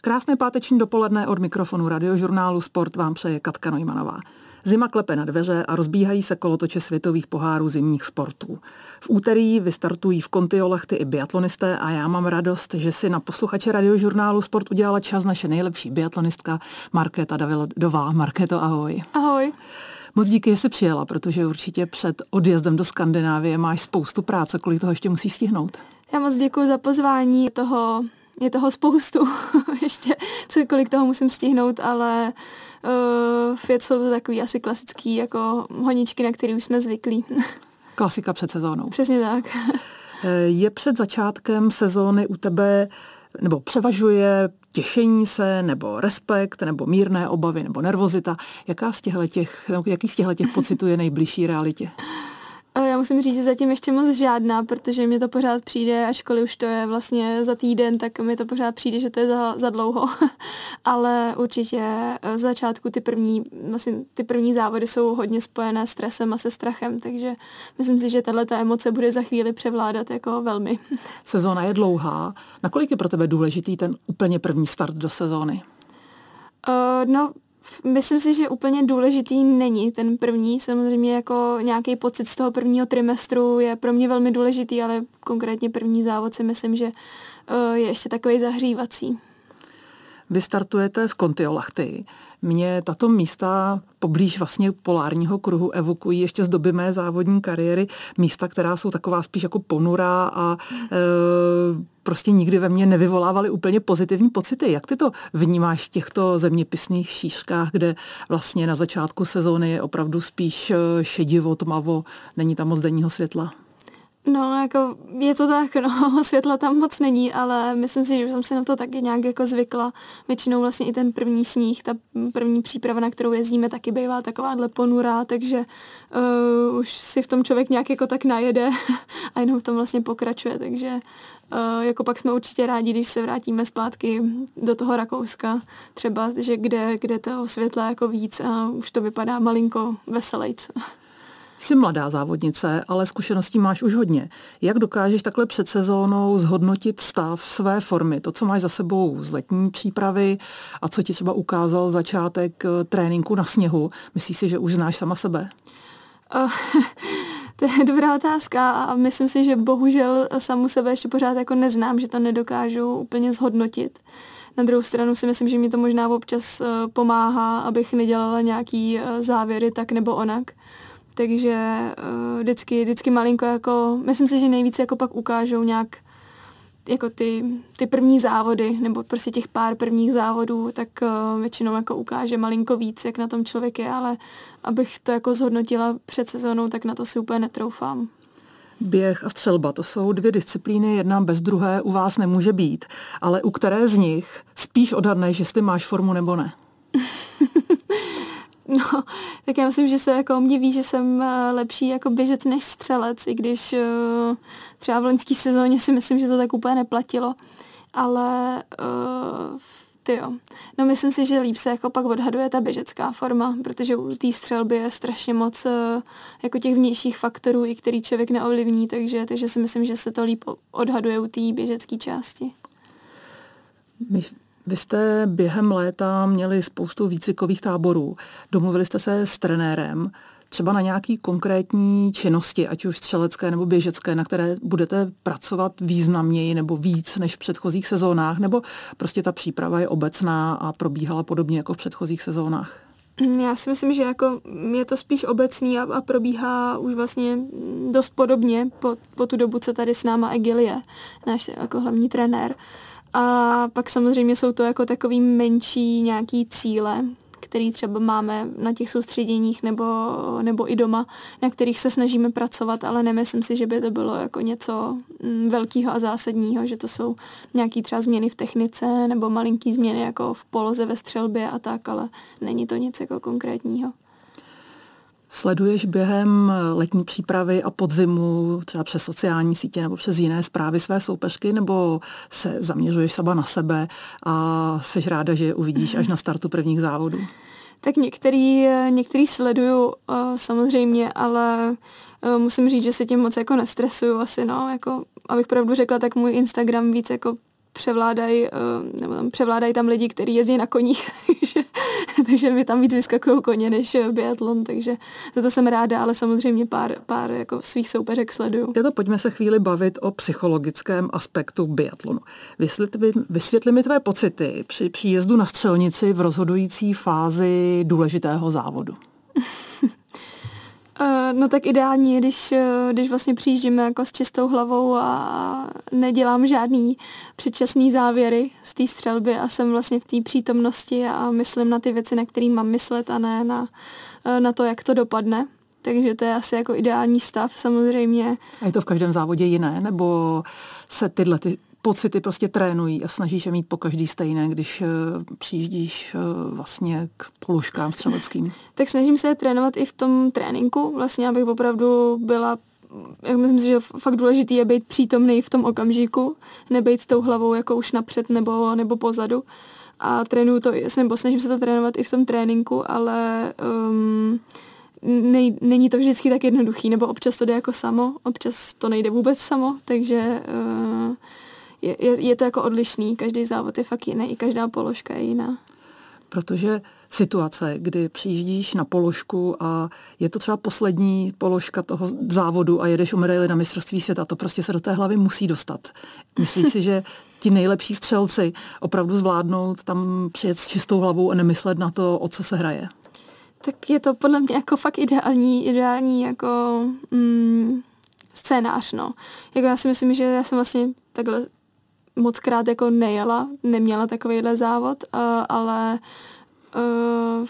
Krásné páteční dopoledne od mikrofonu radiožurnálu Sport vám přeje Katka Nojmanová. Zima klepe na dveře a rozbíhají se kolotoče světových pohárů zimních sportů. V úterý vystartují v Kontiolachty i biatlonisté a já mám radost, že si na posluchače radiožurnálu Sport udělala čas naše nejlepší biatlonistka Markéta Davidová. Markéto, ahoj. Ahoj. Moc díky, že jsi přijela, protože určitě před odjezdem do Skandinávie máš spoustu práce, kolik toho ještě musíš stihnout. Já moc děkuji za pozvání toho je toho spoustu, ještě kolik toho musím stihnout, ale uh, jsou to takový asi klasický jako honičky, na který už jsme zvyklí. Klasika před sezónou. Přesně tak. Eh, je před začátkem sezóny u tebe nebo převažuje těšení se, nebo respekt, nebo mírné obavy, nebo nervozita. Jaká z těch, jaký z těch pocitů je nejbližší realitě? Já musím říct, že zatím ještě moc žádná, protože mi to pořád přijde, ačkoliv už to je vlastně za týden, tak mi to pořád přijde, že to je za, za dlouho. Ale určitě z začátku ty první, vlastně ty první závody jsou hodně spojené s stresem a se strachem, takže myslím si, že tahle ta emoce bude za chvíli převládat jako velmi. Sezóna je dlouhá. Nakolik je pro tebe důležitý ten úplně první start do sezóny? Uh, no, Myslím si, že úplně důležitý není ten první. Samozřejmě jako nějaký pocit z toho prvního trimestru je pro mě velmi důležitý, ale konkrétně první závod si myslím, že eh, je ještě takový zahřívací. Vy startujete v Kontiolachty. Mě tato místa poblíž vlastně polárního kruhu evokují ještě z doby mé závodní kariéry místa, která jsou taková spíš jako ponurá a e, prostě nikdy ve mně nevyvolávaly úplně pozitivní pocity. Jak ty to vnímáš v těchto zeměpisných šířkách, kde vlastně na začátku sezóny je opravdu spíš e, šedivo, tmavo, není tam moc denního světla? No, jako je to tak, no, světla tam moc není, ale myslím si, že už jsem si na to taky nějak jako zvykla. Většinou vlastně i ten první sníh, ta první příprava, na kterou jezdíme, taky bývá takováhle ponurá, takže uh, už si v tom člověk nějak jako tak najede a jenom v tom vlastně pokračuje, takže Uh, jako pak jsme určitě rádi, když se vrátíme zpátky do toho Rakouska, třeba, že kde, kde toho světla jako víc a už to vypadá malinko veselejc. Jsi mladá závodnice, ale zkušeností máš už hodně. Jak dokážeš takhle před sezónou zhodnotit stav své formy, to, co máš za sebou z letní přípravy a co ti třeba ukázal začátek eh, tréninku na sněhu? Myslíš si, že už znáš sama sebe? Uh, to je dobrá otázka a myslím si, že bohužel samu sebe ještě pořád jako neznám, že to nedokážu úplně zhodnotit. Na druhou stranu si myslím, že mi to možná občas uh, pomáhá, abych nedělala nějaký uh, závěry tak nebo onak takže uh, vždycky, vždycky malinko jako, myslím si, že nejvíce jako pak ukážou nějak jako ty, ty první závody, nebo prostě těch pár prvních závodů, tak uh, většinou jako ukáže malinko víc, jak na tom člověk je, ale abych to jako zhodnotila před sezónou, tak na to si úplně netroufám. Běh a střelba, to jsou dvě disciplíny, jedna bez druhé u vás nemůže být, ale u které z nich spíš odhadneš, jestli máš formu nebo ne? No, tak já myslím, že se jako mě ví, že jsem eh, lepší jako běžec než střelec, i když eh, třeba v loňské sezóně si myslím, že to tak úplně neplatilo. Ale uh, ty jo. No myslím si, že líp se jako pak odhaduje ta běžecká forma, protože u té střelby je strašně moc jako těch vnějších faktorů, i který člověk neovlivní, takže, takže si myslím, že se to líp odhaduje u té běžecké části. My vy jste během léta měli spoustu výcvikových táborů. Domluvili jste se s trenérem třeba na nějaký konkrétní činnosti, ať už střelecké nebo běžecké, na které budete pracovat významněji nebo víc než v předchozích sezónách, nebo prostě ta příprava je obecná a probíhala podobně jako v předchozích sezónách? Já si myslím, že jako je to spíš obecný a, a probíhá už vlastně dost podobně po, po tu dobu, co tady s náma Egil je, náš jako hlavní trenér. A pak samozřejmě jsou to jako takový menší nějaký cíle, který třeba máme na těch soustředěních nebo, nebo i doma, na kterých se snažíme pracovat, ale nemyslím si, že by to bylo jako něco mm, velkého a zásadního, že to jsou nějaký třeba změny v technice nebo malinký změny jako v poloze ve střelbě a tak, ale není to nic jako konkrétního. Sleduješ během letní přípravy a podzimu třeba přes sociální sítě nebo přes jiné zprávy své soupeřky nebo se zaměřuješ sama na sebe a jsi ráda, že je uvidíš až na startu prvních závodů? Tak některý, některý sleduju eh, samozřejmě, ale eh, musím říct, že se tím moc jako nestresuju asi, no, jako, abych pravdu řekla, tak můj Instagram víc jako převládají, uh, nebo tam převládají tam lidi, kteří jezdí na koních, takže, takže mi tam víc vyskakují koně než biatlon, takže za to jsem ráda, ale samozřejmě pár, pár jako svých soupeřek sleduju. to pojďme se chvíli bavit o psychologickém aspektu biatlonu. Vysvětli, vysvětli mi tvé pocity při příjezdu na střelnici v rozhodující fázi důležitého závodu. No tak ideální je, když, eh, když vlastně přijíždíme jako s čistou hlavou a nedělám žádný předčasný závěry z té střelby a jsem vlastně v té přítomnosti a myslím na ty věci, na které mám myslet a ne na, eh, na to, jak to dopadne. Takže to je asi jako ideální stav samozřejmě. A je to v každém závodě jiné, nebo se tyhle ty pocity prostě trénují a snažíš je mít po každý stejné, když uh, přijíždíš uh, vlastně k položkám střeleckým? tak snažím se trénovat i v tom tréninku, vlastně abych opravdu byla já myslím si, že fakt důležitý je být přítomný v tom okamžiku, nebejt tou hlavou jako už napřed nebo, nebo pozadu. A trénuju to, nebo snažím se to trénovat i v tom tréninku, ale um, nej, není to vždycky tak jednoduchý, nebo občas to jde jako samo, občas to nejde vůbec samo, takže uh, je, je, je to jako odlišný, každý závod je fakt jiný, i každá položka je jiná. Protože situace, kdy přijíždíš na položku a je to třeba poslední položka toho závodu a jedeš o medaili na mistrovství světa, to prostě se do té hlavy musí dostat. Myslíš si, že ti nejlepší střelci opravdu zvládnou tam přijet s čistou hlavou a nemyslet na to, o co se hraje? Tak je to podle mě jako fakt ideální, ideální jako mm, scénář, no. Jako já si myslím, že já jsem vlastně takhle moc krát jako nejela, neměla takovýhle závod, uh, ale uh,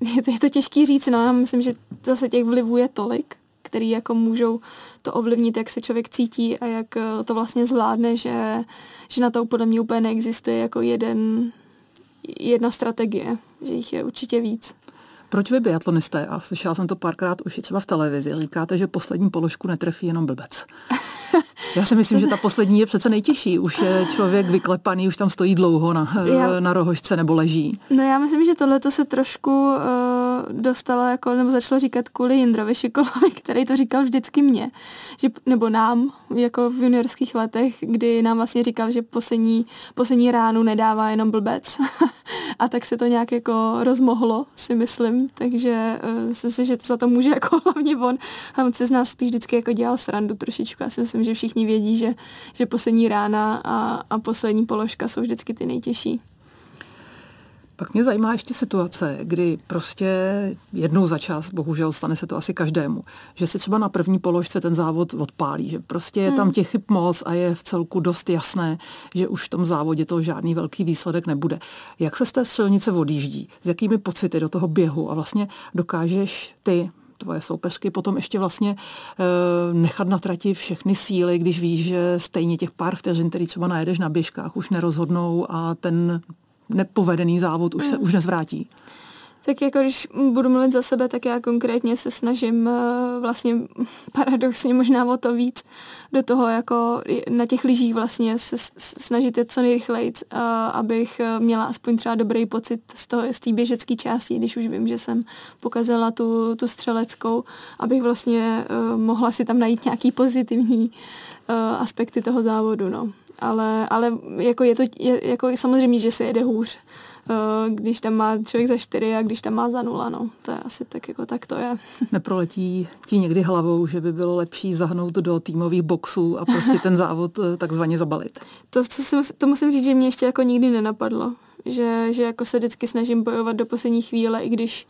je, to, je to těžký říct, no já myslím, že zase těch vlivů je tolik, který jako můžou to ovlivnit, jak se člověk cítí a jak uh, to vlastně zvládne, že, že na to podle mě úplně neexistuje jako jeden, jedna strategie, že jich je určitě víc. Proč vy biatlonisté, a slyšela jsem to párkrát už i třeba v televizi, říkáte, že poslední položku netrefí jenom blbec? Já si myslím, že ta poslední je přece nejtěžší. Už je člověk vyklepaný, už tam stojí dlouho na, já, na rohožce nebo leží. No já myslím, že tohle to se trošku uh, dostalo jako, nebo začalo říkat kvůli Jindrovi Šikolovi, který to říkal vždycky mě, že, nebo nám, jako v juniorských letech, kdy nám vlastně říkal, že poslední, poslední ránu nedává jenom blbec. a tak se to nějak jako rozmohlo, si myslím, takže uh, myslím si, že to za to může jako hlavně on. A on se z nás spíš vždycky jako dělal srandu trošičku. Já si myslím, že všichni vědí, že, že poslední rána a, a poslední položka jsou vždycky ty nejtěžší. Pak mě zajímá ještě situace, kdy prostě jednou za čas, bohužel stane se to asi každému, že si třeba na první položce ten závod odpálí, že prostě je tam hmm. těch chyb moc a je v celku dost jasné, že už v tom závodě to žádný velký výsledek nebude. Jak se z té střelnice odjíždí? S jakými pocity do toho běhu? A vlastně dokážeš ty tvoje soupeřky potom ještě vlastně e, nechat na trati všechny síly, když víš, že stejně těch pár vteřin, který třeba najedeš na běžkách, už nerozhodnou a ten nepovedený závod už se mm. už nezvrátí. Tak jako když budu mluvit za sebe, tak já konkrétně se snažím eh, vlastně paradoxně možná o to víc do toho jako na těch lyžích vlastně se snažit jet co nejrychleji, eh, abych eh, měla aspoň třeba dobrý pocit z, toho, z té běžecké části, když už vím, že jsem pokazila tu, tu střeleckou, abych vlastně mohla si tam najít nějaký pozitivní aspekty toho závodu, no. Ale, ale jako je to, je, jako samozřejmě, že se jede hůř Eh, když tam má člověk za čtyři a když tam má za nula, no. To je asi tak, jako tak to je. Neproletí ti někdy hlavou, že by bylo lepší zahnout do týmových boxů a prostě ten závod eh, takzvaně zabalit? To, to, to musím říct, že mě ještě jako nikdy nenapadlo. Že, že jako se vždycky snažím bojovat do poslední chvíle, i když,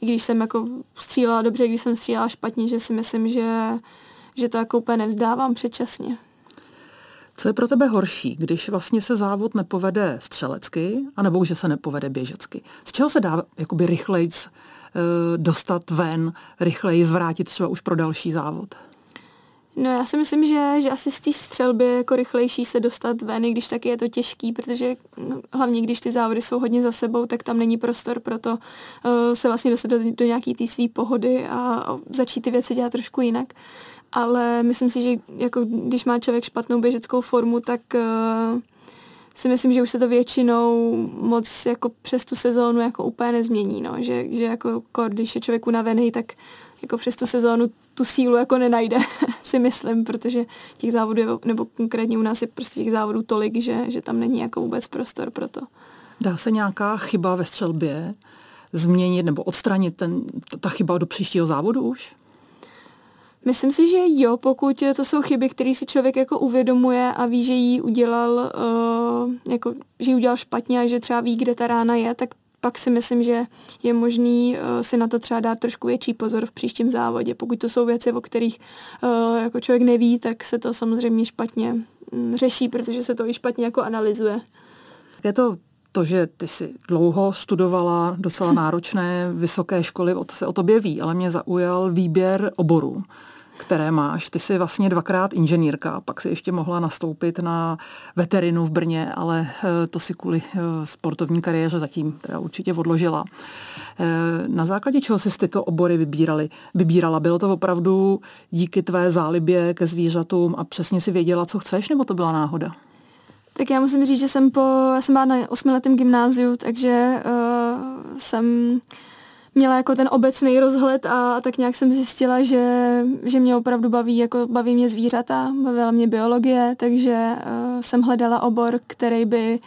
i když jsem jako střílela dobře, když jsem střílela špatně, že si myslím, že, že to jako úplně nevzdávám předčasně. Co je pro tebe horší, když vlastně se závod nepovede střelecky, anebo že se nepovede běžecky? Z čeho se dá jakoby rychlejc e, dostat ven, rychleji zvrátit třeba už pro další závod? No já si myslím, že, že asi z té střelby jako rychlejší se dostat ven, i když taky je to těžký, protože no, hlavně když ty závody jsou hodně za sebou, tak tam není prostor pro to uh, se vlastně dostat do, do nějaký té své pohody a, a začít ty věci dělat trošku jinak ale myslím si, že jako když má člověk špatnou běžeckou formu, tak uh, si myslím, že už se to většinou moc jako přes tu sezónu jako úplně nezmění, no. že, že jako když je člověk unavený, tak jako přes tu sezónu tu sílu jako nenajde, si myslím, protože těch závodů, nebo konkrétně u nás je prostě těch závodů tolik, že, že tam není jako vůbec prostor pro to. Dá se nějaká chyba ve střelbě změnit nebo odstranit ten, ta chyba do příštího závodu už? Myslím si, že jo, pokud to jsou chyby, které si člověk jako uvědomuje a ví, že ji udělal, uh, jako, že ji udělal špatně a že třeba ví, kde ta rána je, tak pak si myslím, že je možný uh, si na to třeba dát trošku větší pozor v příštím závodě. Pokud to jsou věci, o kterých uh, jako člověk neví, tak se to samozřejmě špatně um, řeší, protože se to i špatně jako analyzuje. Je to to, že ty si dlouho studovala docela náročné vysoké školy, o to se o tobě ví, ale mě zaujal výběr oborů které máš. Ty jsi vlastně dvakrát inženýrka, pak si ještě mohla nastoupit na veterinu v Brně, ale eh, to si kvůli eh, sportovní kariéře zatím teda určitě odložila. Eh, na základě čeho jsi tyto obory vybírali? vybírala? Bylo to opravdu díky tvé zálibě ke zvířatům a přesně si věděla, co chceš, nebo to byla náhoda? Tak já musím říct, že jsem po, já jsem byla na osmiletém gymnáziu, takže uh, jsem měla jako ten obecný rozhled a, tak nějak jsem zjistila, že, že mě opravdu baví, jako baví mě zvířata, bavila mě biologie, takže uh, jsem hledala obor, který by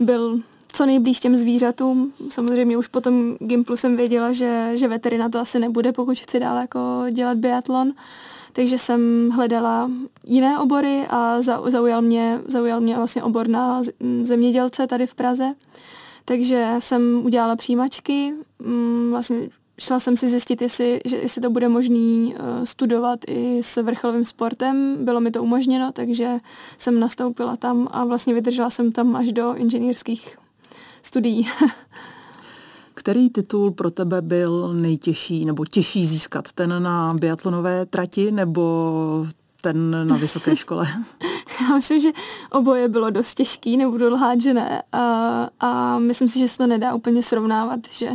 byl co nejblíž těm zvířatům. Samozřejmě už potom Gimplu jsem věděla, že, že veterina to asi nebude, pokud chci dál jako dělat biatlon. Takže jsem hledala jiné obory a zaujal mě, zaujal mě vlastně obor na zemědělce tady v Praze. Takže jsem udělala přijímačky, mm, vlastně šla jsem si zjistit, jestli, že, jestli to bude možný uh, studovat i s vrcholovým sportem. Bylo mi to umožněno, takže jsem nastoupila tam a vlastně vydržela jsem tam až do inženýrských studií. Který titul pro tebe byl nejtěžší nebo těžší získat? Ten na biatlonové trati nebo ten na vysoké škole? Já myslím, že oboje bylo dost těžký, nebudu lhát, že ne. A, a myslím si, že se to nedá úplně srovnávat, že,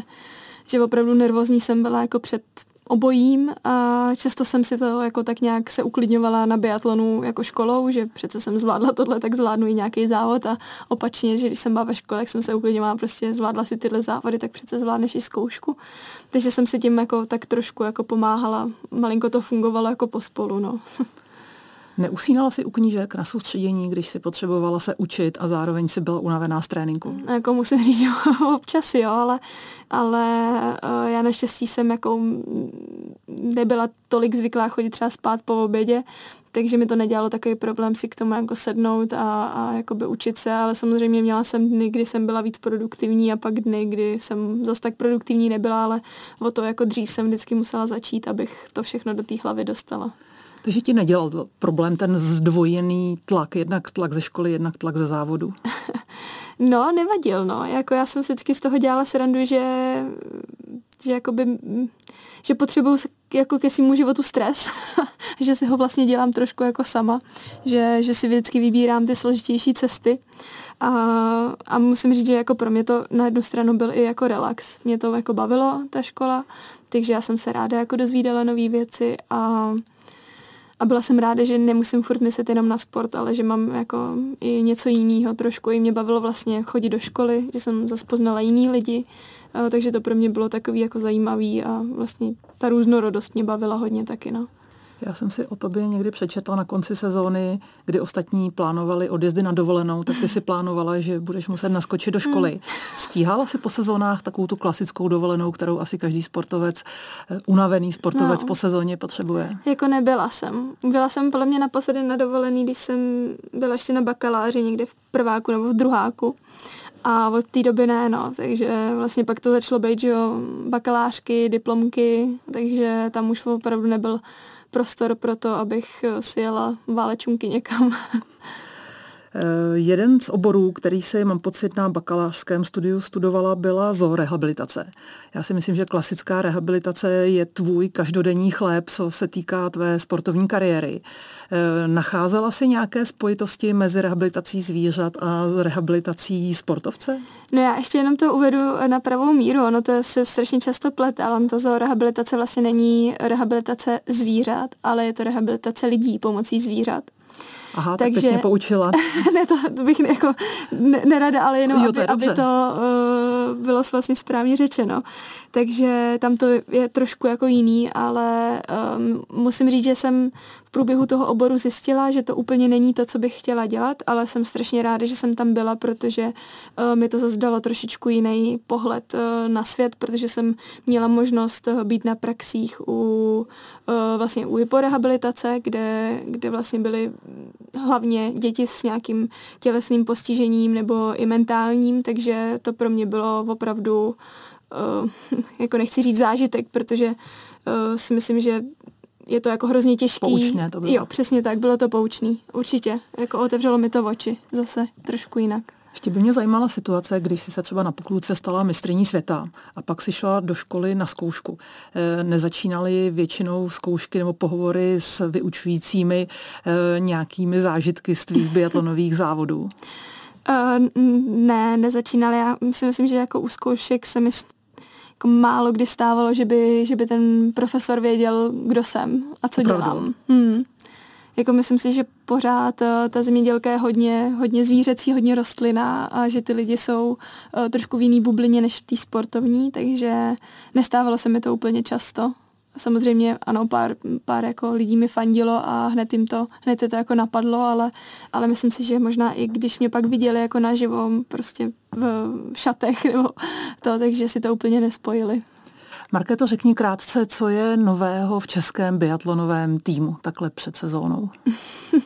že opravdu nervózní jsem byla jako před obojím a často jsem si to jako tak nějak se uklidňovala na biatlonu jako školou, že přece jsem zvládla tohle, tak zvládnu i nějaký závod a opačně, že když jsem byla ve škole, jak jsem se uklidňovala, prostě zvládla si tyhle závody, tak přece zvládneš i zkoušku. Takže jsem si tím jako tak trošku jako pomáhala, malinko to fungovalo jako pospolu, no. Neusínala si u knížek na soustředění, když si potřebovala se učit a zároveň si byla unavená z tréninku? Mm, jako musím říct, že občas jo, ale, ale uh, já naštěstí jsem jako nebyla tolik zvyklá chodit třeba spát po obědě, takže mi to nedělalo takový problém si k tomu jako sednout a, a jakoby učit se, ale samozřejmě měla jsem dny, kdy jsem byla víc produktivní a pak dny, kdy jsem zase tak produktivní nebyla, ale o to jako dřív jsem vždycky musela začít, abych to všechno do té hlavy dostala. Takže ti nedělal problém ten zdvojený tlak, jednak tlak ze školy, jednak tlak ze závodu? No, nevadil, no. Jako já jsem vždycky z toho dělala srandu, že, že jakoby, že potřebuju jako ke svému životu stres, že si ho vlastně dělám trošku jako sama, že, že si vždycky vybírám ty složitější cesty a, a musím říct, že jako pro mě to na jednu stranu byl i jako relax. Mě to jako bavilo, ta škola, takže já jsem se ráda jako dozvídala nové věci a a byla jsem ráda, že nemusím furt myslet jenom na sport, ale že mám jako i něco jiného trošku. I mě bavilo vlastně chodit do školy, že jsem zase poznala jiný lidi, takže to pro mě bylo takový jako zajímavý a vlastně ta různorodost mě bavila hodně taky, no. Já jsem si o tobě někdy přečetla na konci sezóny, kdy ostatní plánovali odjezdy na dovolenou, tak ty si plánovala, že budeš muset naskočit do školy. Hmm. Stíhala si po sezónách takovou tu klasickou dovolenou, kterou asi každý sportovec, eh, unavený sportovec no. po sezóně potřebuje? Jako nebyla jsem. Byla jsem podle mě naposledy na dovolený, když jsem byla ještě na bakaláři někde v prváku nebo v druháku. A od té doby ne, no, takže vlastně pak to začalo být, že jo, bakalářky, diplomky, takže tam už opravdu nebyl prostor pro to, abych eh, si jela válečunky někam. Eh, jeden z oborů, který se, mám pocit, na bakalářském studiu studovala, byla zoorehabilitace. Já si myslím, že klasická rehabilitace je tvůj každodenní chléb, co se týká tvé sportovní kariéry. Eh, nacházela si nějaké spojitosti mezi rehabilitací zvířat a rehabilitací sportovce? No já ještě jenom to uvedu na pravou míru, ono to se strašně často plete, ale to zoorehabilitace vlastně není rehabilitace zvířat, ale je to rehabilitace lidí pomocí zvířat. Aha, Takže, tak teď mě poučila. ne, to, bych jako ne, nerada, ale jenom, jo, to aby, aby to uh, bylo vlastně správně řečeno. Takže tam to je trošku jako jiný, ale um, musím říct, že jsem průběhu toho oboru zjistila, že to úplně není to, co bych chtěla dělat, ale jsem strašně ráda, že jsem tam byla, protože uh, mi to zase dalo trošičku jiný pohled uh, na svět, protože jsem měla možnost uh, být na praxích u uh, vlastně u hyporehabilitace, kde, kde vlastně byly hlavně děti s nějakým tělesným postižením nebo i mentálním, takže to pro mě bylo opravdu uh, jako nechci říct zážitek, protože uh, si myslím, že je to jako hrozně těžký. Poučné to bylo. Jo, přesně tak, bylo to poučný, určitě. Jako otevřelo mi to oči zase trošku jinak. Ještě by mě zajímala situace, když jsi se třeba na pokluce stala mistrní světa a pak si šla do školy na zkoušku. Eh, nezačínaly většinou zkoušky nebo pohovory s vyučujícími eh, nějakými zážitky z tvých biatlonových závodů? Uh, ne, nezačínaly. Já si myslím, že jako u zkoušek se mi jako málo kdy stávalo, že by, že by ten profesor věděl, kdo jsem a co Opravdu. dělám. Hmm. Jako myslím si, že pořád eh, ta zemědělka je hodně, hodně zvířecí, hodně rostlina a že ty lidi jsou uh, trošku v jiný bublině než v té sportovní, takže nestávalo se mi to úplně často. Samozřejmě ano, pár, pár jako lidí mi fandilo a hned jim to, hned je to jako napadlo, ale, ale myslím si, že možná i když mě pak viděli jako naživo prostě v, v šatech nebo to, takže si to úplně nespojili. Markéto, řekni krátce, co je nového v českém biatlonovém týmu takhle před sezónou? Uh,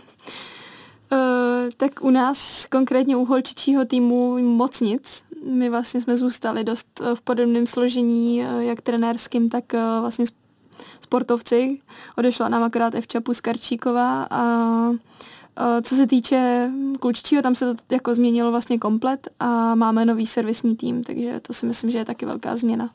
tak u nás, konkrétně u holčičího týmu, moc nic. My vlastně jsme zůstali dost v podobném složení, jak trenérským, tak vlastně sportovci. Odešla nám akorát Evča Puskarčíková a co se týče klučičího, tam se to jako změnilo vlastně komplet a máme nový servisní tým, takže to si myslím, že je taky velká změna.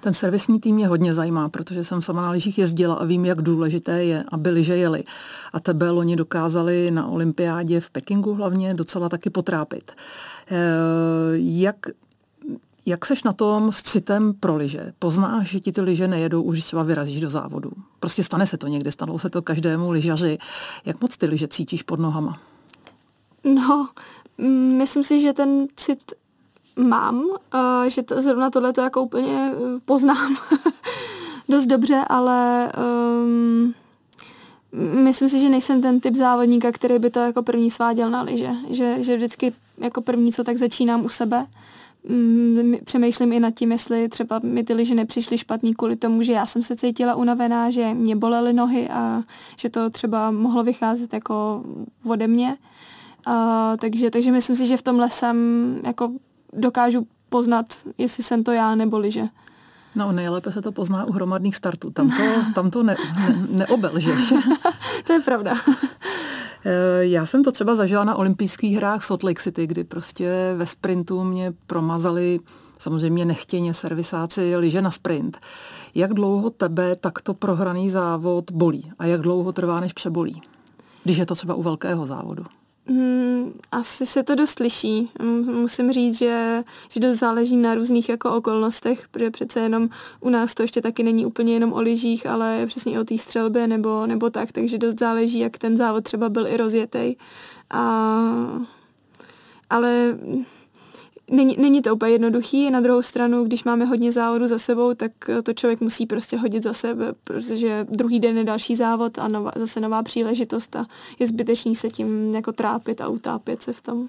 Ten servisní tým mě hodně zajímá, protože jsem sama na lyžích jezdila a vím, jak důležité je, aby lyže jeli. A tebe loni dokázali na olympiádě v Pekingu hlavně docela taky potrápit. Eh, jak jak seš na tom s citem pro lyže? Poznáš, že ti ty lyže nejedou, už třeba vyrazíš do závodu. Prostě stane se to někde, stalo se to každému lyžaři. Jak moc ty lyže cítíš pod nohama? No, myslím si, že ten cit mám, uh, že to, zrovna tohle to jako úplně uh, poznám dost dobře, ale um, myslím si, že nejsem ten typ závodníka, který by to jako první sváděl na lyže. Že, že vždycky jako první, co tak začínám u sebe. Um, přemýšlím i nad tím, jestli třeba mi ty lyže nepřišly špatný kvůli tomu, že já jsem se cítila unavená, že mě bolely nohy a že to třeba mohlo vycházet jako ode mě. Uh, takže, takže myslím si, že v tomhle jsem jako dokážu poznat, jestli jsem to já nebo liže. No nejlépe se to pozná u hromadných startů. Tam to, tam to ne, ne, neobelžeš. to je pravda. Eh, já jsem to třeba zažila na olympijských hrách Salt Lake City, kdy prostě ve sprintu mě promazali samozřejmě nechtěně servisáci liže na sprint. Jak dlouho tebe takto prohraný závod bolí a jak dlouho trvá, než přebolí? Když je to třeba u velkého závodu. Hmm, asi se to dost liší. Musím říct, že, že dost záleží na různých jako okolnostech, protože přece jenom u nás to ještě taky není úplně jenom o lyžích, ale přesně o té střelbě nebo, nebo tak, takže dost záleží, jak ten závod třeba byl i rozjetý. A, ale není, není to úplně jednoduchý. Na druhou stranu, když máme hodně závodů za sebou, tak to člověk musí prostě hodit za sebe, protože druhý den je další závod a nová, zase nová příležitost a je zbytečný se tím jako trápit a utápět se v tom.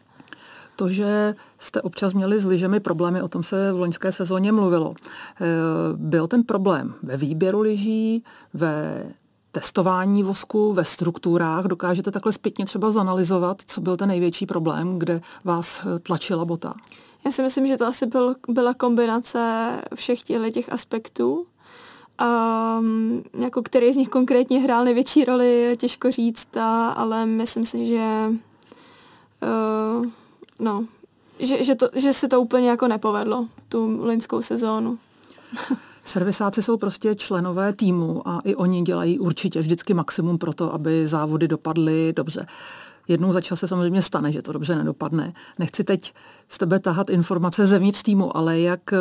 To, že jste občas měli s lyžemi problémy, o tom se v loňské sezóně mluvilo. Eh, byl ten problém ve výběru lyží, ve testování vosku, ve strukturách. Dokážete takhle zpětně třeba zanalizovat, co byl ten největší problém, kde vás tlačila bota? Já si myslím, že to asi byl, byla kombinace všech těch aspektů. Um, jako který z nich konkrétně hrál největší roli, je těžko říct, a, ale myslím si, že uh, no, že, že, to, že se to úplně jako nepovedlo, tu loňskou sezónu. Servisáci jsou prostě členové týmu a i oni dělají určitě vždycky maximum pro to, aby závody dopadly dobře. jednou za čas se samozřejmě stane, že to dobře nedopadne. Nechci teď z tebe tahat informace zevnitř týmu, ale jak eh,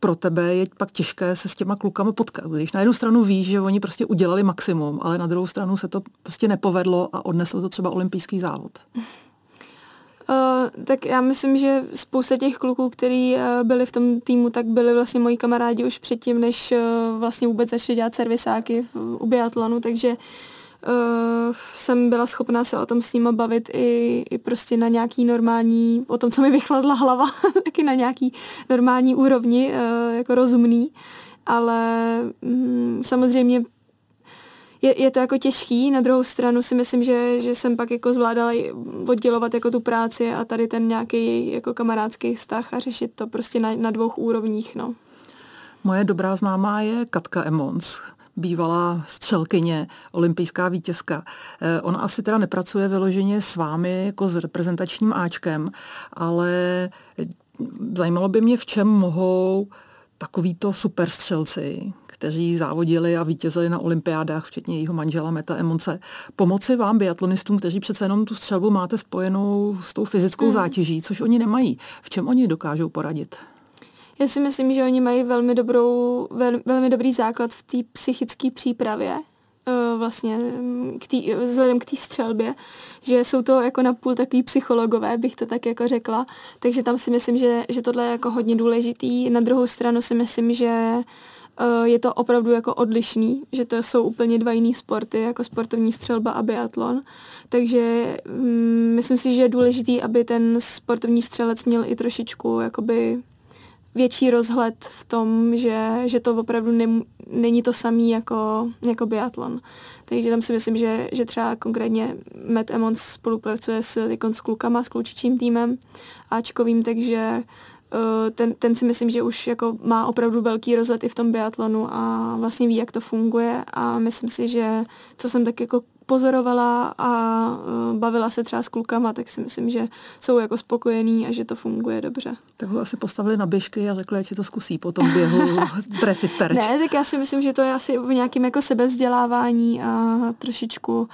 pro tebe je pak těžké se s těma klukama potkat. Když na jednu stranu víš, že oni prostě udělali maximum, ale na druhou stranu se to prostě nepovedlo a odneslo to třeba olympijský závod. Uh, tak já myslím, že spousta těch kluků, kteří uh, byli v tom týmu, tak byli vlastně moji kamarádi už předtím, než uh, vlastně vůbec začali dělat servisáky v, u biatlonu, takže uh, jsem byla schopná se o tom s nima bavit i, i prostě na nějaký normální, o tom, co mi vychladla hlava, taky na nějaký normální úrovni, uh, jako rozumný, ale mm, samozřejmě je, je to jako těžký, na druhou stranu si myslím, že, že jsem pak jako zvládala oddělovat jako tu práci a tady ten nějaký jako kamarádský vztah a řešit to prostě na, na dvou úrovních, no. Moje dobrá známá je Katka Emons, bývalá střelkyně, olympijská vítězka. Eh, ona asi teda nepracuje vyloženě s vámi jako s reprezentačním Ačkem, ale zajímalo by mě, v čem mohou takovýto superstřelci, kteří závodili a vítězili na olympiádách, včetně jejího manžela Meta Emonce, pomoci vám, biatlonistům, kteří přece jenom tu střelbu máte spojenou s tou fyzickou hmm. zátěží, což oni nemají. V čem oni dokážou poradit? Já si myslím, že oni mají velmi, dobrou, vel, velmi dobrý základ v té psychické přípravě, eh, vlastně k tý, vzhledem k té střelbě, že jsou to jako napůl takový psychologové, bych to tak jako řekla, takže tam si myslím, že, že tohle je jako hodně důležitý. Na druhou stranu si myslím, že je to opravdu jako odlišný, že to jsou úplně dva jiný sporty, jako sportovní střelba a biatlon. Takže mm, myslím si, že je důležitý, aby ten sportovní střelec měl i trošičku jakoby větší rozhled v tom, že, že to opravdu ne, není to samý jako, jako biatlon. Takže tam si myslím, že, že třeba konkrétně Matt Emmons spolupracuje s, jako s klukama, s klučičím týmem Ačkovým, takže ten, ten si myslím, že už jako má opravdu velký rozhled i v tom biatlonu a vlastně ví, jak to funguje a myslím si, že co jsem tak jako pozorovala a uh, bavila se třeba s klukama, tak si myslím, že jsou jako spokojení a že to funguje dobře. Tak ho asi postavili na běžky a řekli, že to zkusí po tom běhu trefit terč. Ne, tak já si myslím, že to je asi v nějakém jako sebezdělávání a trošičku uh,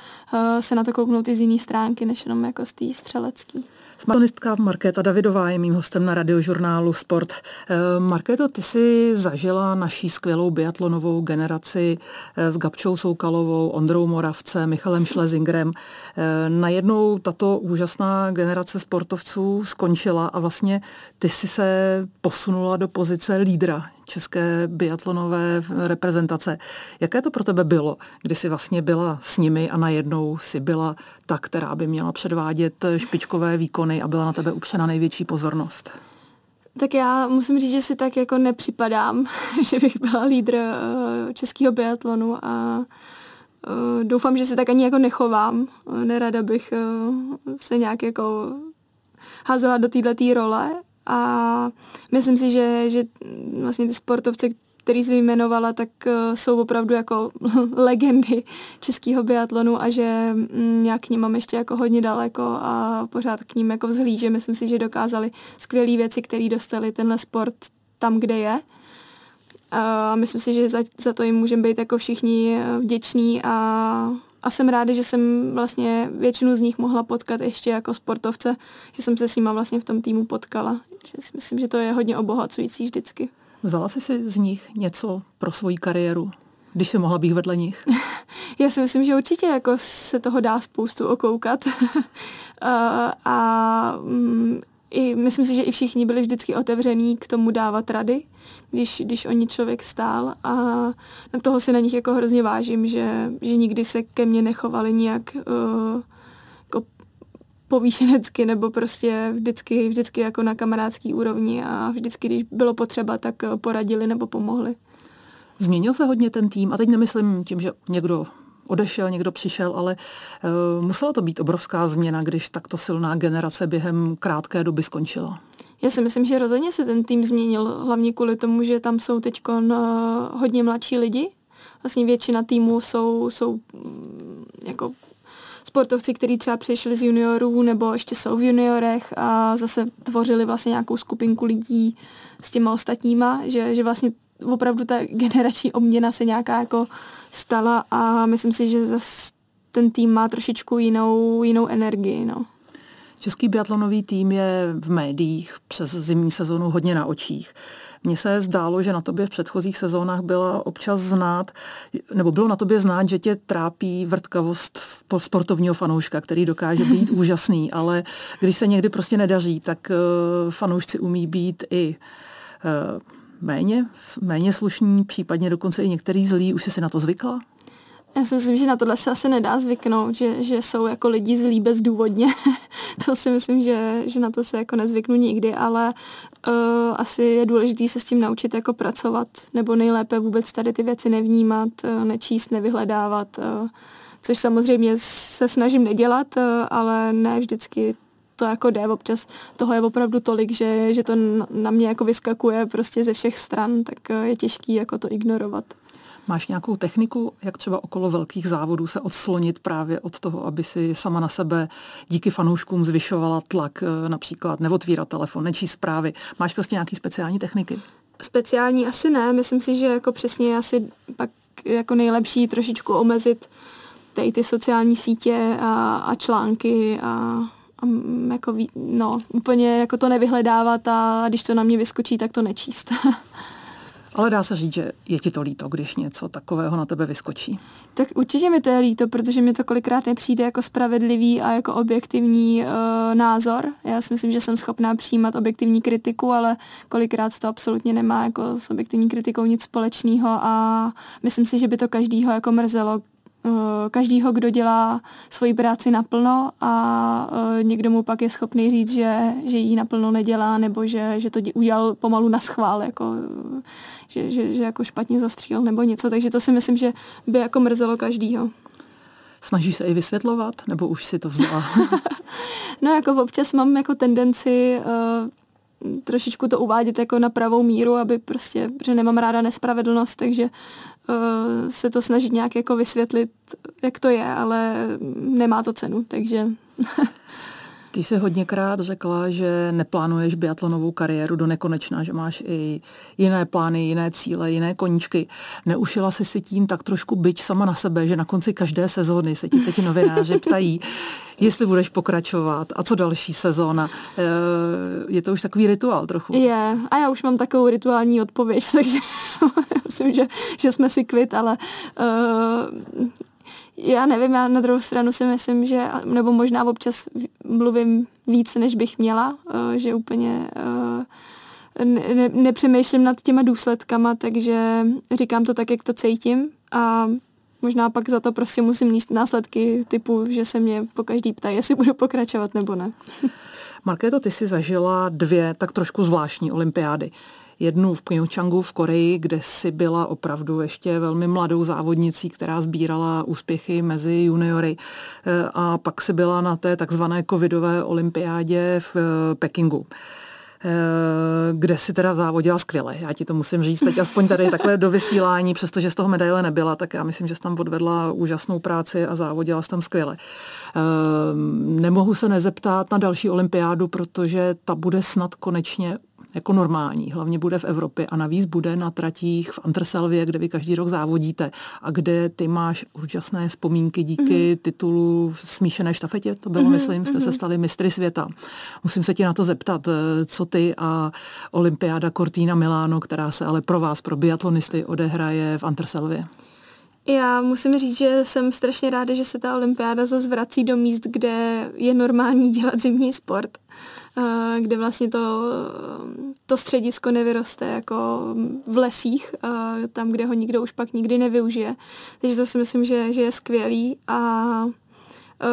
se na to kouknout i z jiné stránky, než jenom jako z té střelecký. Maratonistka Markéta Davidová je mým hostem na radiožurnálu Sport. Eh, Markéto, ty jsi zažila naší skvělou biatlonovou generaci eh, s Gabčou Soukalovou, Ondrou Moravce, Michalem Schlesingerem. Eh, najednou tato úžasná generace sportovců skončila a vlastně ty jsi se posunula do pozice lídra české biatlonové reprezentace. Jaké to pro tebe bylo, kdy jsi vlastně byla s nimi a najednou si byla ta, která by měla předvádět špičkové výkony a byla na tebe upřena největší pozornost? Tak já musím říct, že si tak jako nepřipadám, že bych byla lídr eh, českého biatlonu a eh, doufám, že se tak ani jako nechovám. Nerada bych eh, se nějak jako házela do této role, a myslím si, že, že vlastně ty sportovci, který jsi vyjmenovala, tak uh, jsou opravdu jako legendy českého biatlonu a že um, já k ním mám ještě jako hodně daleko a pořád k ním jako vzhlíže. Myslím si, že dokázali skvělé věci, které dostali tenhle sport tam, kde je. A myslím si, že za, za to jim můžeme být jako všichni eh, vděční a a jsem ráda, že jsem vlastně většinu z nich mohla potkat ještě jako sportovce, že jsem se s nima vlastně v tom týmu potkala. Že si myslím, že to je hodně obohacující vždycky. Vzala jsi si z nich něco pro svoji kariéru? když se mohla být vedle nich? Já si myslím, že určitě jako se toho dá spoustu okoukat. a, a mm, i, myslím si, že i všichni byli vždycky otevření k tomu dávat rady, když, když o ní člověk stál. A na toho si na nich jako hrozně vážím, že, že nikdy se ke mně nechovali nějak uh, jako povýšenecky nebo prostě vždycky, vždycky jako na kamarádský úrovni. A vždycky, když bylo potřeba, tak poradili nebo pomohli. Změnil se hodně ten tým? A teď nemyslím tím, že někdo odešel, někdo přišel, ale uh, musela to být obrovská změna, když takto silná generace během krátké doby skončila. Já si myslím, že rozhodně se ten tým změnil, hlavně kvůli tomu, že tam jsou teď uh, hodně mladší lidi. Vlastně většina týmů jsou, jsou um, jako sportovci, kteří třeba přišli z juniorů nebo ještě jsou v juniorech a zase tvořili vlastně nějakou skupinku lidí s těma ostatníma, že, že vlastně opravdu ta generační obměna se nějaká jako stala a myslím si, že zase ten tým má trošičku jinou, jinou energii. No. Český biatlonový tým je v médiích přes zimní sezonu hodně na očích. Mně se zdálo, že na tobě v předchozích sezónách byla občas znát, nebo bylo na tobě znát, že tě trápí vrtkavost sportovního fanouška, který dokáže být úžasný, ale když se někdy prostě nedaří, tak eh, fanoušci umí být i eh, méně, méně slušní, případně dokonce i některý zlí. Už jsi si na to zvykla? Já si myslím, že na tohle se asi nedá zvyknout, že, že jsou jako lidi zlí bezdůvodně. to si myslím, že, že na to se jako nezvyknu nikdy, ale uh, asi je důležité se s tím naučit jako pracovat, nebo nejlépe vůbec tady ty věci nevnímat, uh, nečíst, nevyhledávat, uh, což samozřejmě se snažím nedělat, uh, ale ne vždycky to jako jde, občas toho je opravdu tolik, že, že to na mě jako vyskakuje prostě ze všech stran, tak je těžký jako to ignorovat. Máš nějakou techniku, jak třeba okolo velkých závodů se odslonit právě od toho, aby si sama na sebe díky fanouškům zvyšovala tlak, eh, například neotvírat telefon, nečíst zprávy. Máš prostě nějaký speciální techniky? Speciální asi ne, myslím si, že jako přesně asi pak jako nejlepší trošičku omezit tady ty sociální sítě a, a články a, a jako, no, úplně jako to nevyhledávat a když to na mě vyskočí, tak to nečíst. Ale dá se říct, že je ti to líto, když něco takového na tebe vyskočí. Tak určitě mi to je líto, protože mi to kolikrát nepřijde jako spravedlivý a jako objektivní uh, názor. Já si myslím, že jsem schopná přijímat objektivní kritiku, ale kolikrát to absolutně nemá jako s objektivní kritikou nic společného a myslím si, že by to každýho jako mrzelo, každýho, kdo dělá svoji práci naplno a eh, někdo mu pak je schopný říct, že, že ji naplno nedělá nebo že, že to udělal pomalu na schvál, jako, že, že, že jako špatně zastřílel nebo něco. Takže to si myslím, že by jako mrzelo každýho. Snažíš se i vysvětlovat, nebo už si to vzala? no jako občas mám jako tendenci uh, trošičku to uvádět jako na pravou míru, aby prostě, protože nemám ráda nespravedlnost, takže uh, se to snažit nějak jako vysvětlit, jak to je, ale nemá to cenu, takže... Ty jsi hodněkrát řekla, že neplánuješ biatlonovou kariéru do nekonečna, že máš i jiné plány, jiné cíle, jiné koníčky. Neušila jsi si tím tak trošku byč sama na sebe, že na konci každé sezóny se ti teď novináři ptají, jestli budeš pokračovat a co další sezóna. Eh, je to už takový rituál trochu. Je, a já už mám takovou rituální odpověď, takže myslím, že, že jsme si kvit, ale uh, já nevím, já na druhou stranu si myslím, že, nebo možná občas mluvím víc, než bych měla, eh, že úplně ne, nepřemýšlím nad těma důsledkama, takže říkám to tak, jak to cítím a možná pak za to prostě musím níst následky typu, že se mě po každý ptají, jestli budu pokračovat nebo ne. Markéto, ty jsi zažila dvě tak trošku zvláštní olympiády. Jednu v Pyeongchangu v Koreji, kde si byla opravdu ještě velmi mladou závodnicí, která sbírala úspěchy mezi juniory. E, a pak si byla na té takzvané covidové olympiádě v e, Pekingu. Eh, kde si teda závodila skvěle. Já ti to musím říct teď aspoň tady takhle do vysílání, přestože z toho medaile nebyla, tak já myslím, že jsi tam odvedla úžasnou práci a závodila jsi tam skvěle. Eh, nemohu se nezeptat na další olympiádu, protože ta bude snad konečně jako normální. Hlavně bude v Evropě a navíc bude na tratích v Anterselvě, kde vy každý rok závodíte a kde ty máš úžasné vzpomínky díky mm-hmm. titulu v smíšené štafetě. To bylo, mm-hmm. myslím, jste se mhm. stali mistry světa. Musím se ti na to zeptat, eh, co ty a olympiáda Cortina Milano, která se ale pro vás, pro biatlonisty, odehraje v Anterselvě. Já musím říct, že jsem strašně ráda, že se ta olympiáda zase vrací do míst, kde je normální dělat zimní sport kde vlastně to, to středisko nevyroste jako v lesích, tam, kde ho nikdo už pak nikdy nevyužije. Takže to si myslím, že, že je skvělý a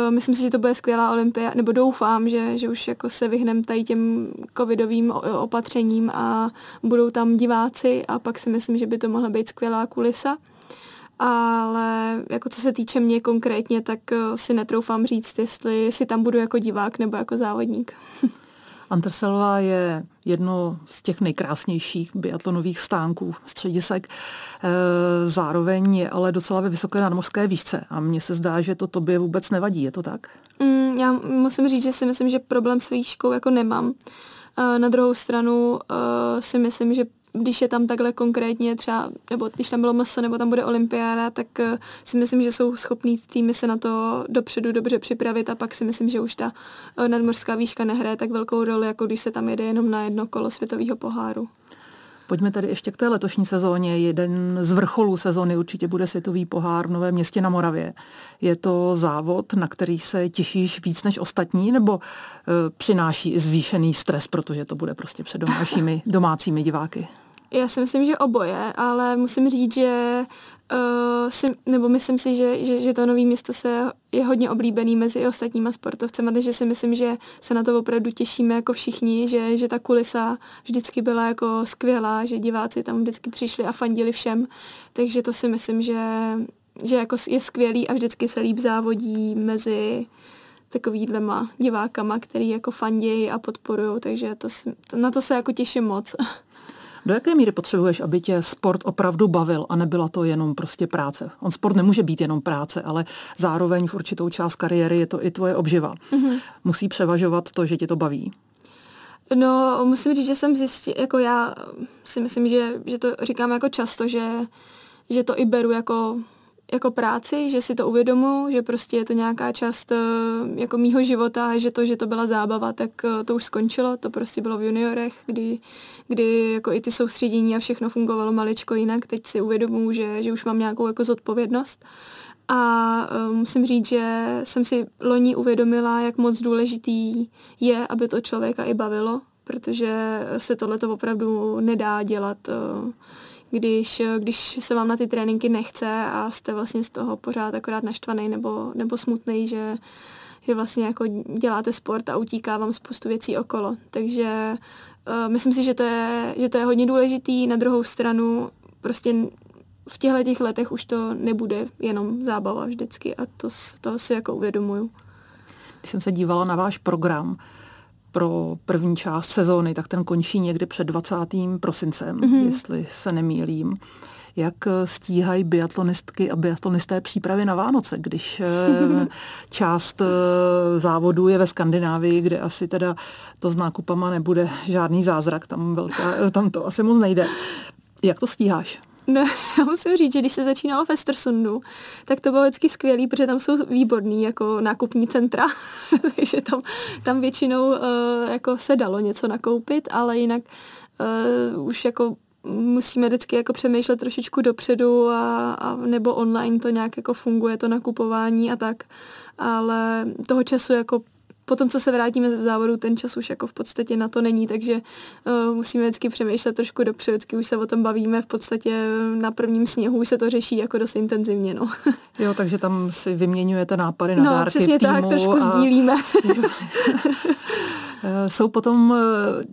myslím si, že to bude skvělá olympia, nebo doufám, že, že už jako se vyhnem tady těm covidovým opatřením a budou tam diváci a pak si myslím, že by to mohla být skvělá kulisa ale jako co se týče mě konkrétně, tak si netroufám říct, jestli si tam budu jako divák nebo jako závodník. Anterselva je jedno z těch nejkrásnějších biatlonových stánků, středisek. E, zároveň je ale docela ve vysoké nadmořské výšce a mně se zdá, že to tobě vůbec nevadí, je to tak? Mm, já musím říct, že si myslím, že problém s výškou jako nemám. E, na druhou stranu e, si myslím, že když je tam takhle konkrétně třeba, nebo když tam bylo MSO, nebo tam bude olympiáda, tak uh, si myslím, že jsou schopní týmy se na to dopředu dobře připravit a pak si myslím, že už ta uh, nadmořská výška nehraje tak velkou roli, jako když se tam jede jenom na jedno kolo světového poháru. Pojďme tady ještě k té letošní sezóně. Jeden z vrcholů sezóny určitě bude Světový pohár v Novém městě na Moravě. Je to závod, na který se těšíš víc než ostatní, nebo e, přináší zvýšený stres, protože to bude prostě před domácími, domácími diváky? Já si myslím, že oboje, ale musím říct, že uh, si, nebo myslím si, že, že, že to nový město se je hodně oblíbený mezi ostatníma sportovcemi, takže si myslím, že se na to opravdu těšíme jako všichni, že, že ta kulisa vždycky byla jako skvělá, že diváci tam vždycky přišli a fandili všem, takže to si myslím, že, že jako je skvělý a vždycky se líp závodí mezi takovýhlema divákama, který jako fandějí a podporují, takže to, na to se jako těším moc. Do jaké míry potřebuješ, aby tě sport opravdu bavil a nebyla to jenom prostě práce? On sport nemůže být jenom práce, ale zároveň v určitou část kariéry je to i tvoje obživa. Mm-hmm. Musí převažovat to, že tě to baví. No, musím říct, že jsem zjistil, jako já si myslím, že, že to říkám jako často, že, že to i beru jako jako práci, že si to uvědomu, že prostě je to nějaká část eh, jako mýho života, že to, že to byla zábava, tak eh, to už skončilo, to prostě bylo v juniorech, kdy, kdy jako i ty soustředění a všechno fungovalo maličko jinak, teď si uvědomuji, že, že už mám nějakou jako zodpovědnost. A uh, musím říct, že jsem si loni uvědomila, jak moc důležitý je, aby to člověka i bavilo, protože se tohle opravdu nedá dělat uh, když, když se vám na ty tréninky nechce a jste vlastně z toho pořád akorát naštvaný nebo, nebo smutný, že, že vlastně jako děláte sport a utíká vám spoustu věcí okolo. Takže uh, myslím si, že to, je, že to je hodně důležitý. Na druhou stranu prostě v těchto těch letech už to nebude jenom zábava vždycky a to, to si jako uvědomuju. Když jsem se dívala na váš program, pro první část sezóny, tak ten končí někdy před 20. prosincem, mm-hmm. jestli se nemýlím. Jak eh, stíhají biatlonistky a biatlonisté přípravy na Vánoce, když eh, část eh, závodů je ve Skandinávii, kde asi teda to s nákupama nebude žádný zázrak, tam, velká, tam to asi moc nejde. Jak to stíháš? No, já musím říct, že když se začínalo v Estersundu, tak to bylo vždycky skvělý, protože tam jsou výborný jako nákupní centra, takže tam, tam většinou uh, jako se dalo něco nakoupit, ale jinak uh, už jako musíme vždycky jako přemýšlet trošičku dopředu a, a nebo online to nějak jako funguje, to nakupování a tak. Ale toho času jako potom, co se vrátíme ze závodu, ten čas už jako v podstatě na to není, takže uh, musíme vždycky přemýšlet trošku dopředu, vždycky už se o tom bavíme, v podstatě na prvním sněhu už se to řeší jako dost intenzivně. No. Jo, takže tam si vyměňujete nápady na no, dárky přesně v týmu tak, trošku a... sdílíme. Eh, jsou potom eh,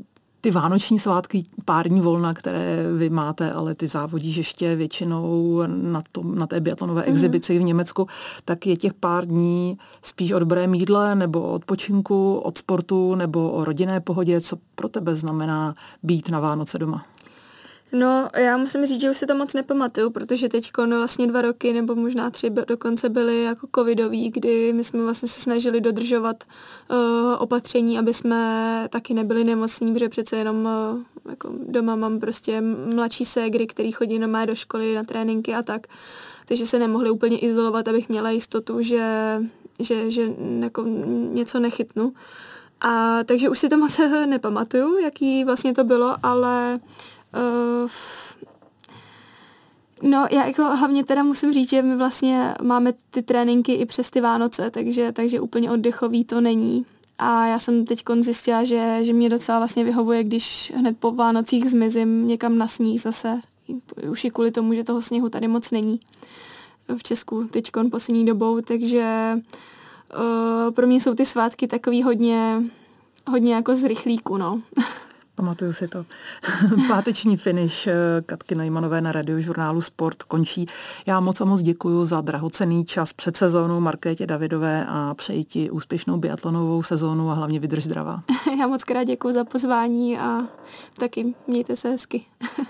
ty vánoční svátky, pár dní volna, které vy máte, ale ty závodíš ještě většinou na, tom, na té biatlonové mm. exibici v Německu, tak je těch pár dní spíš o dobré mídle nebo o odpočinku, od sportu nebo o rodinné pohodě. Co pro tebe znamená být na Vánoce doma? No, já musím říct, že už se to moc nepamatuju, protože teď no, vlastně dva roky nebo možná tři dokonce byly jako covidový, kdy my jsme vlastně se snažili dodržovat uh, opatření, aby jsme taky nebyli nemocní, protože přece jenom uh, jako doma mám prostě mladší ségry, který chodí normálně do školy na tréninky a tak, takže se nemohli úplně izolovat, abych měla jistotu, že, že, že jako něco nechytnu. A takže už si to moc nepamatuju, jaký vlastně to bylo, ale Uh, no, já jako hlavně teda musím říct, že my vlastně máme ty tréninky i přes ty Vánoce, takže, takže úplně oddechový to není. A já jsem teď zjistila, že, že mě docela vlastně vyhovuje, když hned po Vánocích zmizím někam na sníh zase. Už i kvůli tomu, že toho sněhu tady moc není v Česku teď poslední dobou, takže uh, pro mě jsou ty svátky takový hodně, hodně jako z rychlíku, no. Pamatuju si to. Páteční finish eh, Katky Najmanové na radiožurnálu Sport končí. Já moc a moc děkuji za drahocený čas před sezónou Markétě Davidové a přeji ti úspěšnou biatlonovou sezónu a hlavně vydrž zdravá. Já moc krát děkuji za pozvání a taky mějte se hezky.